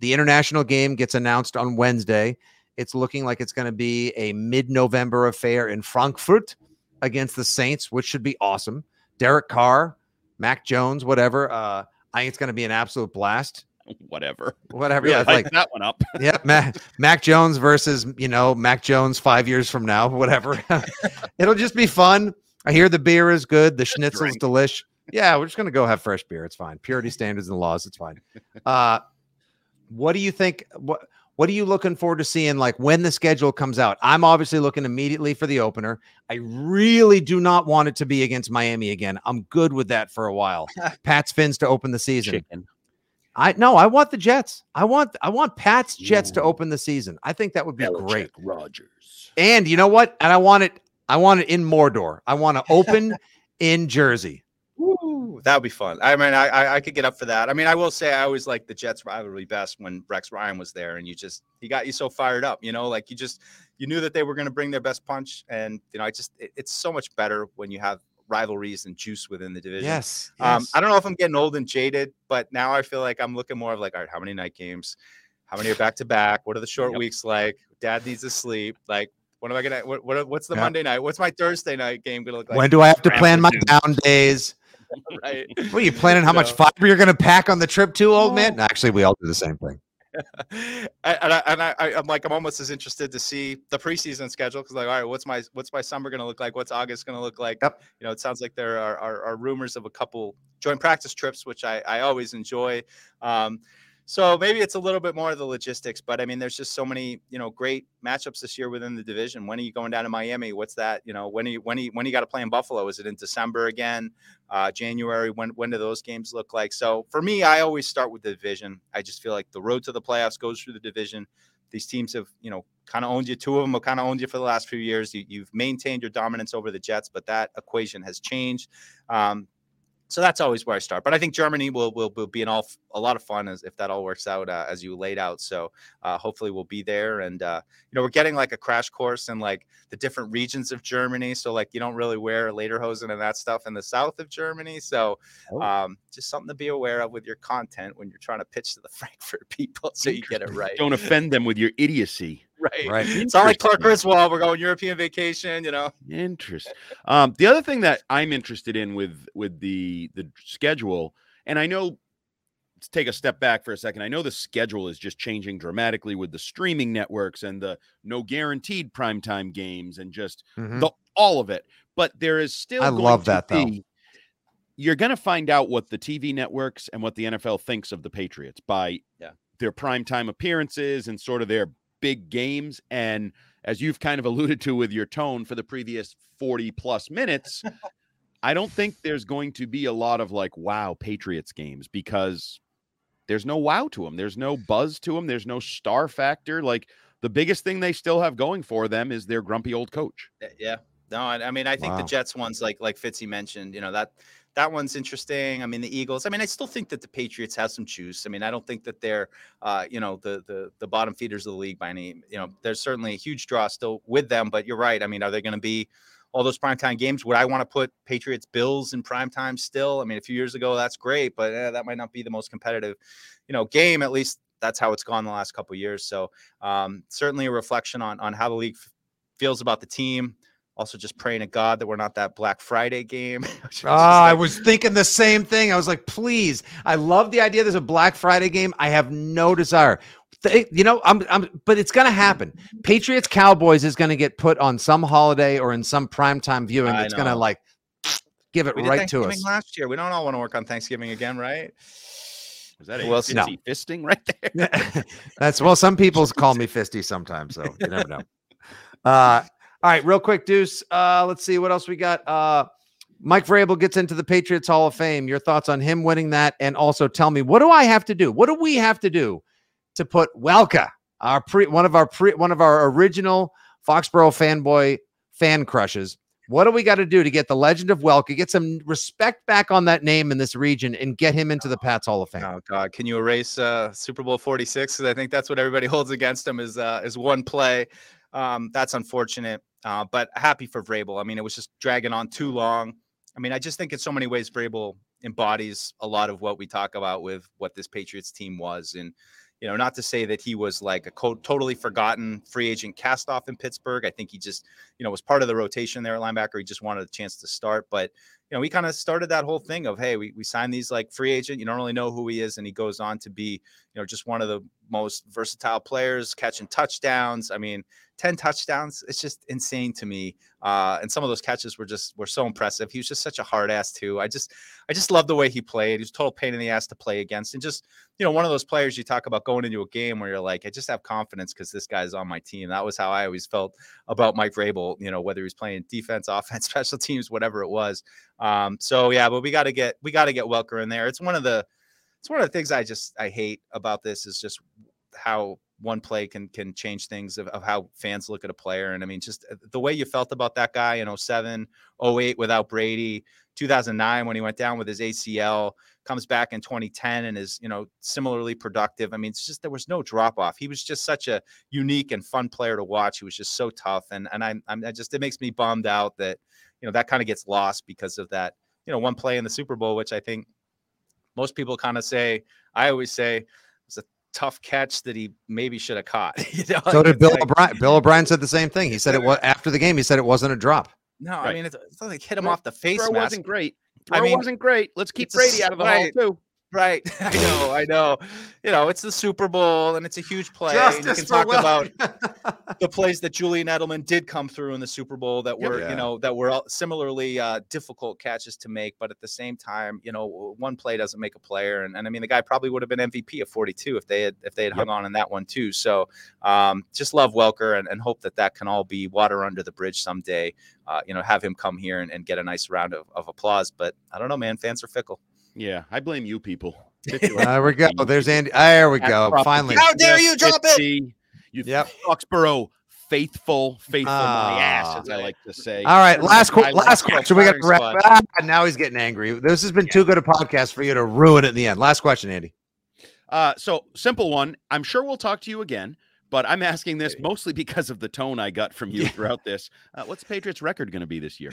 The international game gets announced on Wednesday. It's looking like it's going to be a mid November affair in Frankfurt against the Saints, which should be awesome. Derek Carr, Mac Jones, whatever. Uh, I think it's going to be an absolute blast. whatever. Whatever. Yeah, like that one up. yeah, Mac, Mac Jones versus you know Mac Jones five years from now, whatever. It'll just be fun. I hear the beer is good. The schnitzel's delish. Yeah, we're just gonna go have fresh beer. It's fine. Purity standards and laws. It's fine. Uh, what do you think? What what are you looking forward to seeing like when the schedule comes out? I'm obviously looking immediately for the opener. I really do not want it to be against Miami again. I'm good with that for a while. Pats Fins to open the season. Chicken. I no, I want the Jets. I want I want Pat's Jets Ooh. to open the season. I think that would be Belichick great. Rodgers. And you know what? And I want it. I want it in Mordor. I want to open in Jersey. Ooh, that would be fun. I mean, I, I could get up for that. I mean, I will say I always like the Jets rivalry best when Rex Ryan was there, and you just he got you so fired up. You know, like you just you knew that they were going to bring their best punch, and you know, I just it, it's so much better when you have rivalries and juice within the division. Yes, um. I don't know if I'm getting old and jaded, but now I feel like I'm looking more of like, all right, how many night games? How many are back to back? What are the short yep. weeks like? Dad needs to sleep. Like, what am I gonna? What, what what's the yep. Monday night? What's my Thursday night game gonna look like? When do I have to plan my down days? right. What are you planning? How so, much fiber you're gonna pack on the trip to, old man? Actually, we all do the same thing. And I, and I, I'm like, I'm almost as interested to see the preseason schedule because, like, all right, what's my what's my summer going to look like? What's August going to look like? Yep. You know, it sounds like there are, are, are rumors of a couple joint practice trips, which I, I always enjoy. Um, so maybe it's a little bit more of the logistics, but I mean, there's just so many, you know, great matchups this year within the division. When are you going down to Miami? What's that? You know, when are you, when are you, when you got to play in Buffalo? Is it in December again? Uh, January? When when do those games look like? So for me, I always start with the division. I just feel like the road to the playoffs goes through the division. These teams have, you know, kind of owned you. Two of them have kind of owned you for the last few years. You, have maintained your dominance over the Jets, but that equation has changed. Um, so that's always where I start. But I think Germany will will, will be an all a lot of fun as if that all works out uh, as you laid out. So uh, hopefully we'll be there, and uh, you know we're getting like a crash course in like the different regions of Germany. So like you don't really wear lederhosen and that stuff in the south of Germany. So oh. um, just something to be aware of with your content when you're trying to pitch to the Frankfurt people, so you get it right. don't offend them with your idiocy. Right. Right. It's not like Clark Griswold. We're going European vacation, you know. Interesting. Um, the other thing that I'm interested in with with the the schedule, and I know let's take a step back for a second. I know the schedule is just changing dramatically with the streaming networks and the no guaranteed primetime games and just mm-hmm. the all of it. But there is still I love that be, though. You're going to find out what the TV networks and what the NFL thinks of the Patriots by yeah. their primetime appearances and sort of their big games. And as you've kind of alluded to with your tone for the previous 40 plus minutes, I don't think there's going to be a lot of like, wow, Patriots games because there's no wow to them. There's no buzz to them. There's no star factor. Like the biggest thing they still have going for them is their grumpy old coach. Eh, yeah. No, I, I mean, I think wow. the Jets ones, like like Fitzy mentioned, you know that that one's interesting. I mean, the Eagles. I mean, I still think that the Patriots have some juice. I mean, I don't think that they're, uh, you know, the the the bottom feeders of the league by any. You know, there's certainly a huge draw still with them. But you're right. I mean, are they going to be all those primetime games? Would I want to put Patriots Bills in primetime still? I mean, a few years ago, that's great, but eh, that might not be the most competitive, you know, game. At least that's how it's gone the last couple years. So um, certainly a reflection on on how the league f- feels about the team also just praying to God that we're not that Black Friday game. oh, like, I was thinking the same thing. I was like, please, I love the idea there's a Black Friday game. I have no desire. They, you know, I'm, I'm, but it's going to happen. Patriots Cowboys is going to get put on some holiday or in some primetime viewing. It's going to like give it right to us. Last year, we don't all want to work on Thanksgiving again, right? Is that a well, no. fisting right there? That's well, some people call me fisty sometimes, so you never know. Uh, all right, real quick, Deuce. Uh, let's see what else we got. Uh, Mike Vrabel gets into the Patriots Hall of Fame. Your thoughts on him winning that, and also tell me what do I have to do? What do we have to do to put Welker, our pre, one of our pre, one of our original Foxborough fanboy fan crushes? What do we got to do to get the legend of Welker, get some respect back on that name in this region, and get him into the Pats Hall of Fame? Oh God, can you erase uh, Super Bowl Forty Six? Because I think that's what everybody holds against him is uh, is one play. Um, that's unfortunate. Uh, but happy for Vrabel. I mean, it was just dragging on too long. I mean, I just think in so many ways Vrabel embodies a lot of what we talk about with what this Patriots team was. And, you know, not to say that he was like a co- totally forgotten free agent cast off in Pittsburgh. I think he just, you know, was part of the rotation there at linebacker. He just wanted a chance to start. But, you know, we kind of started that whole thing of, hey, we, we signed these like free agent. You don't really know who he is. And he goes on to be, you know, just one of the most versatile players, catching touchdowns. I mean, 10 touchdowns. It's just insane to me. Uh, and some of those catches were just were so impressive. He was just such a hard ass too. I just I just love the way he played. He was total pain in the ass to play against. And just, you know, one of those players you talk about going into a game where you're like, I just have confidence because this guy's on my team. That was how I always felt about Mike Vrabel, you know, whether he's playing defense, offense, special teams, whatever it was. Um, so yeah, but we gotta get we gotta get Welker in there. It's one of the it's one of the things I just I hate about this is just how one play can can change things of, of, how fans look at a player. And I mean, just uh, the way you felt about that guy in 07, 08 without Brady, 2009 when he went down with his ACL, comes back in 2010 and is, you know, similarly productive. I mean, it's just there was no drop off. He was just such a unique and fun player to watch. He was just so tough. And and I, I'm I just it makes me bummed out that, you know, that kind of gets lost because of that, you know, one play in the Super Bowl, which I think most people kind of say, I always say, it's a tough catch that he maybe should have caught. you know? So did Bill like, O'Brien. Bill O'Brien said the same thing. He said it was after the game. He said it wasn't a drop. No, right. I mean it's, it's like hit him off the face. Throw mask. wasn't great. Throw I mean, wasn't great. Let's keep Brady out of the right. hall too. Right. I know. I know. You know, it's the Super Bowl and it's a huge play. and you can talk about the plays that Julian Edelman did come through in the Super Bowl that were, yeah. you know, that were similarly uh, difficult catches to make. But at the same time, you know, one play doesn't make a player. And, and I mean, the guy probably would have been MVP of 42 if they had if they had yep. hung on in that one too. So um, just love Welker and, and hope that that can all be water under the bridge someday. Uh, you know, have him come here and, and get a nice round of, of applause. But I don't know, man. Fans are fickle. Yeah, I blame you people. there we go. There's Andy. There we go. Finally. How dare you drop it? You yep. Foxborough faithful, faithful uh, my ass, as I like to say. All right, last qu- last question. We got to wrap. Ah, now he's getting angry. This has been yeah. too good a podcast for you to ruin it in the end. Last question, Andy. Uh, so simple one. I'm sure we'll talk to you again. But I'm asking this mostly because of the tone I got from you throughout this. Uh, what's Patriots' record going to be this year?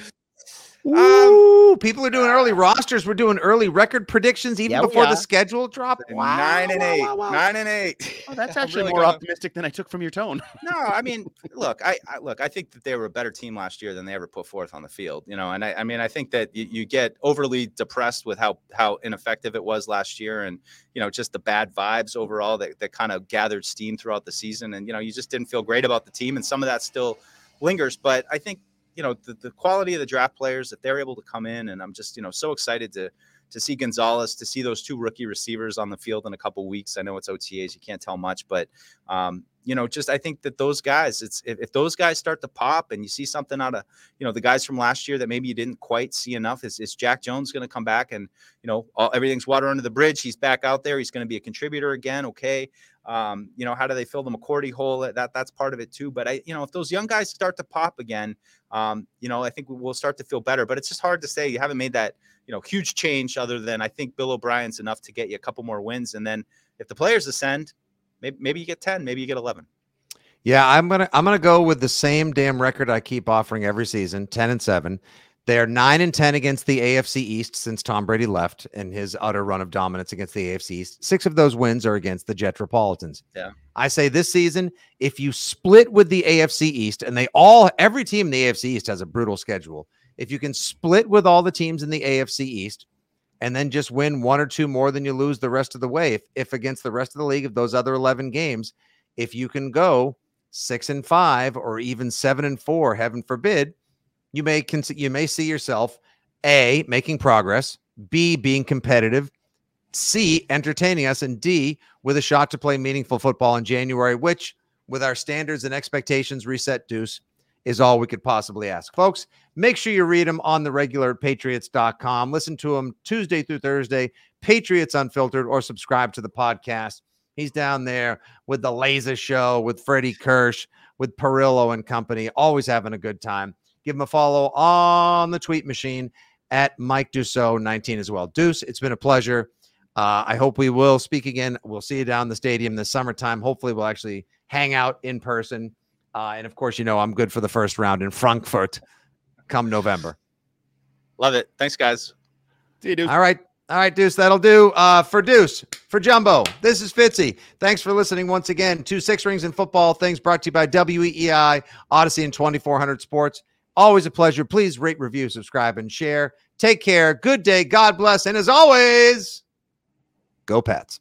Um, people are doing early rosters. We're doing early record predictions even yeah, before the schedule drop. Wow, nine and eight. Wow, wow. Nine and eight. Oh, that's actually really more gonna... optimistic than I took from your tone. no, I mean, look, I, I, look, I think that they were a better team last year than they ever put forth on the field. You know, and I, I mean, I think that you, you get overly depressed with how how ineffective it was last year, and you know, just the bad vibes overall that that kind of gathered steam throughout the season, and you know, you just didn't feel great about the team, and some of that still lingers. But I think you know the, the quality of the draft players that they're able to come in and i'm just you know so excited to to see gonzalez to see those two rookie receivers on the field in a couple weeks. I know it's otas you can't tell much but um, you know just i think that those guys it's if, if, those guys start to pop and you see something out of you know the guys from last year that maybe you didn't quite see enough is, is jack jones going to come back and you know all, everything's water under the bridge he's back out there he's going to be a contributor again okay um, you know, how do they fill the McCourty hole? That that's part of it too. But I, you know, if those young guys start to pop again, um, you know, I think we'll start to feel better. But it's just hard to say. You haven't made that, you know, huge change other than I think Bill O'Brien's enough to get you a couple more wins. And then if the players ascend, maybe maybe you get ten, maybe you get eleven. Yeah, I'm gonna I'm gonna go with the same damn record I keep offering every season, ten and seven. They are nine and ten against the AFC East since Tom Brady left and his utter run of dominance against the AFC East. Six of those wins are against the Jetropolitans. Yeah. I say this season, if you split with the AFC East, and they all every team in the AFC East has a brutal schedule. If you can split with all the teams in the AFC East and then just win one or two more than you lose the rest of the way, if, if against the rest of the league of those other 11 games, if you can go six and five or even seven and four, heaven forbid you may cons- you may see yourself a making progress, b being competitive, c entertaining us, and d with a shot to play meaningful football in January, which with our standards and expectations reset, Deuce is all we could possibly ask. Folks, make sure you read them on the regular patriots.com. Listen to them Tuesday through Thursday, Patriots Unfiltered, or subscribe to the podcast. He's down there with the Laser Show, with Freddie Kirsch, with Perillo and company, always having a good time. Give him a follow on the tweet machine at Mike Dussault 19 as well. Deuce, it's been a pleasure. Uh, I hope we will speak again. We'll see you down the stadium this summertime. Hopefully, we'll actually hang out in person. Uh, and of course, you know, I'm good for the first round in Frankfurt come November. Love it. Thanks, guys. See you, Deuce. All right. All right, Deuce, that'll do. Uh, for Deuce, for Jumbo, this is Fitzy. Thanks for listening once again to Six Rings and Football Things brought to you by WEEI, Audacy, and 2400 Sports. Always a pleasure. Please rate, review, subscribe, and share. Take care. Good day. God bless. And as always, go Pats.